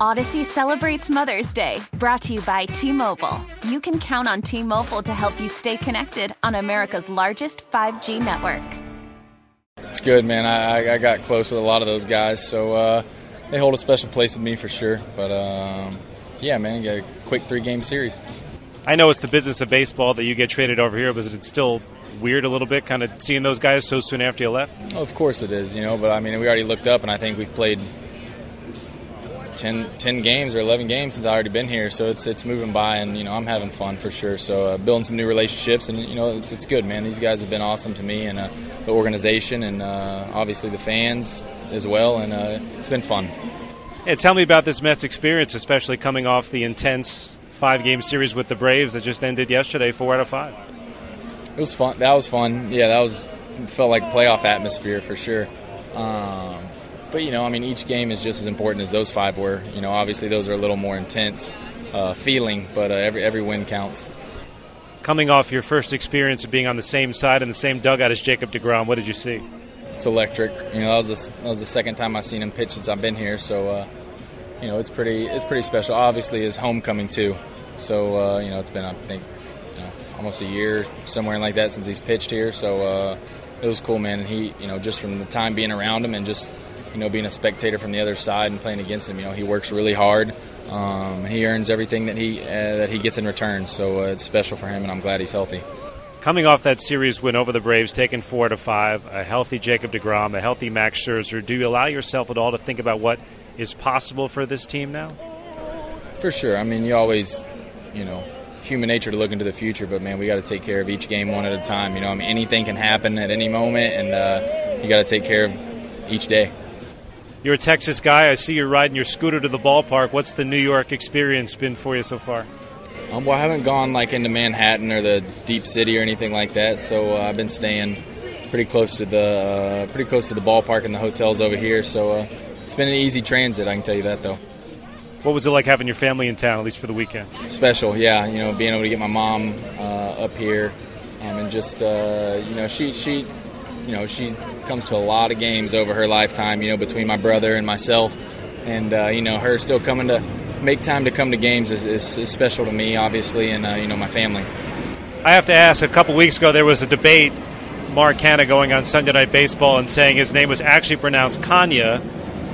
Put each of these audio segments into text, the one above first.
Audacy celebrates Mother's Day, brought to you by T Mobile. You can count on T Mobile to help you stay connected on America's largest 5G network. It's good, man. I, I got close with a lot of those guys, so uh, they hold a special place with me for sure. But um, yeah, man, you got a quick three game series. I know it's the business of baseball that you get traded over here, but it's still weird a little bit, kind of seeing those guys so soon after you left? Oh, of course it is, you know. But I mean, we already looked up, and I think we've played 10, 10 games or 11 games since I've already been here. So it's it's moving by, and you know I'm having fun for sure. So uh, building some new relationships, and you know it's, it's good, man. These guys have been awesome to me and uh, the organization, and uh, obviously the fans as well, and uh, it's been fun. Yeah, tell me about this Mets experience, especially coming off the intense five-game series with the Braves that just ended yesterday, four out of five. It was fun. That was fun. Yeah, that was felt like playoff atmosphere for sure. Um, but you know, I mean, each game is just as important as those five were. You know, obviously those are a little more intense uh, feeling, but uh, every every win counts. Coming off your first experience of being on the same side in the same dugout as Jacob deGrom, what did you see? It's electric. You know, that was a, that was the second time I've seen him pitch since I've been here. So, uh, you know, it's pretty it's pretty special. Obviously, his homecoming too. So, uh, you know, it's been I think you know, almost a year somewhere like that since he's pitched here. So uh, it was cool, man. And he, you know, just from the time being around him and just you know, being a spectator from the other side and playing against him. You know, he works really hard. Um, he earns everything that he uh, that he gets in return. So uh, it's special for him, and I'm glad he's healthy. Coming off that series win over the Braves, taking four to five, a healthy Jacob deGrom, a healthy Max Scherzer. Do you allow yourself at all to think about what is possible for this team now? For sure. I mean, you always, you know, human nature to look into the future, but man, we got to take care of each game one at a time. You know, I mean, anything can happen at any moment, and uh, you got to take care of each day. You're a Texas guy. I see you're riding your scooter to the ballpark. What's the New York experience been for you so far? Um, well, I haven't gone like into Manhattan or the deep city or anything like that. So uh, I've been staying pretty close to the uh, pretty close to the ballpark and the hotels over here. So uh, it's been an easy transit. I can tell you that though. What was it like having your family in town, at least for the weekend? Special, yeah. You know, being able to get my mom uh, up here, um, and just uh, you know, she she you know, she comes to a lot of games over her lifetime, you know, between my brother and myself. And, uh, you know, her still coming to make time to come to games is, is, is special to me, obviously, and, uh, you know, my family. I have to ask a couple weeks ago, there was a debate, Mark Canha going on Sunday Night Baseball and saying his name was actually pronounced Kanya,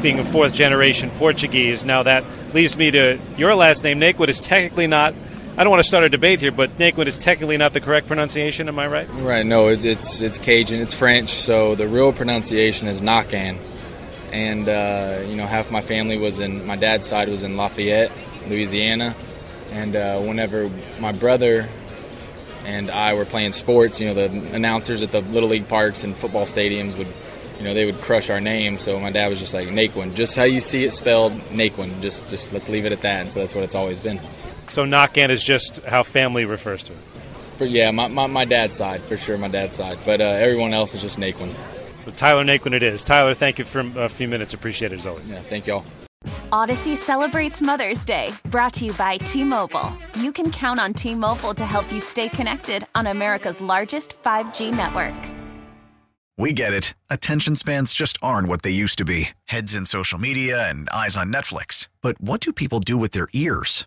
being a fourth generation Portuguese. Now, that leads me to your last name, Naquin, is technically not I don't want to start a debate here, but Naquin is technically not the correct pronunciation. Am I right? Right. No, it's it's, it's Cajun. It's French. So the real pronunciation is Nakan. And uh, you know, half my family was in my dad's side was in Lafayette, Louisiana. And uh, whenever my brother and I were playing sports, you know, the announcers at the little league parks and football stadiums would, you know, they would crush our name. So my dad was just like Naquin, just how you see it spelled, Naquin. Just just let's leave it at that. And so that's what it's always been. So Nakan is just how family refers to it. For, yeah, my, my, my, dad's side for sure, my dad's side. But uh, everyone else is just Naquin. So Tyler Naquin it is. Tyler, thank you for a few minutes. Appreciate it as always. Yeah, thank y'all. Audacy celebrates Mother's Day, brought to you by T-Mobile. You can count on T-Mobile to help you stay connected on America's largest 5G network. We get it. Attention spans just aren't what they used to be. Heads in social media and eyes on Netflix. But what do people do with their ears?